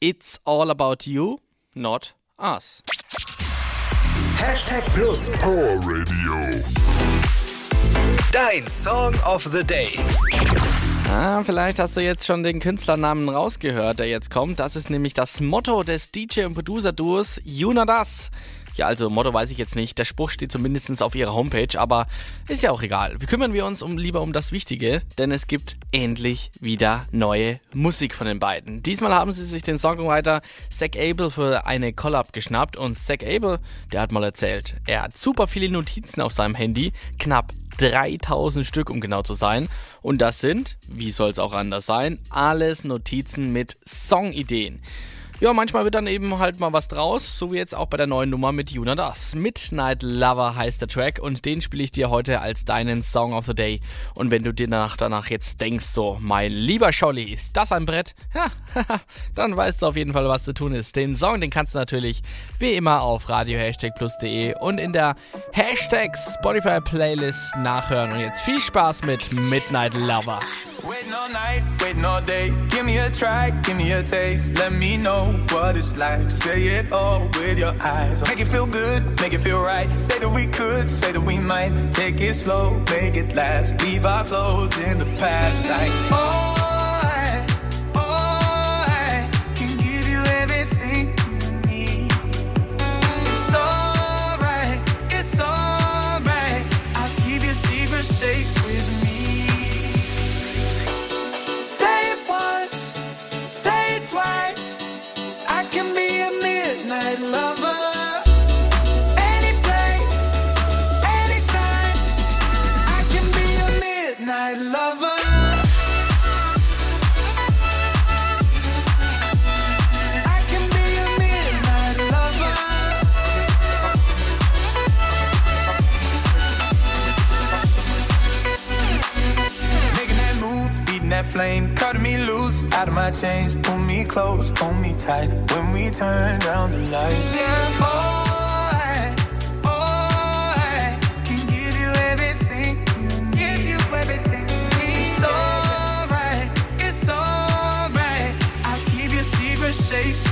It's all about you, not us. Hashtag Plus Power Radio. Dein Song of the Day. Ah, vielleicht hast du jetzt schon den Künstlernamen rausgehört, der jetzt kommt. Das ist nämlich das Motto des DJ- und Producer-Duos Juna Das. Ja, also Motto weiß ich jetzt nicht. Der Spruch steht zumindest auf ihrer Homepage, aber ist ja auch egal. Wir kümmern wir uns um, lieber um das Wichtige, denn es gibt endlich wieder neue Musik von den beiden. Diesmal haben sie sich den Songwriter Zach Abel für eine Collab geschnappt und Zach Abel, der hat mal erzählt, er hat super viele Notizen auf seinem Handy, knapp 3000 Stück, um genau zu sein. Und das sind, wie soll es auch anders sein, alles Notizen mit Songideen. Ja, manchmal wird dann eben halt mal was draus, so wie jetzt auch bei der neuen Nummer mit Juna Das. Midnight Lover heißt der Track und den spiele ich dir heute als deinen Song of the Day. Und wenn du dir danach, danach jetzt denkst, so, mein lieber Scholli, ist das ein Brett? Ja, dann weißt du auf jeden Fall, was zu tun ist. Den Song, den kannst du natürlich wie immer auf radio-plus.de und in der Hashtag Spotify Playlist nachhören. Und jetzt viel Spaß mit Midnight Lover. Waiting all night, waiting all day. Give me a try, give me a taste. Let me know what it's like. Say it all with your eyes. Make it feel good, make it feel right. Say that we could, say that we might. Take it slow, make it last. Leave our clothes in the past. Like, midnight lover. I can be a midnight lover. Making that move, feeding that flame, me loose out of my chains. Pull me close, hold me tight when we turn down the lights. Yeah, safe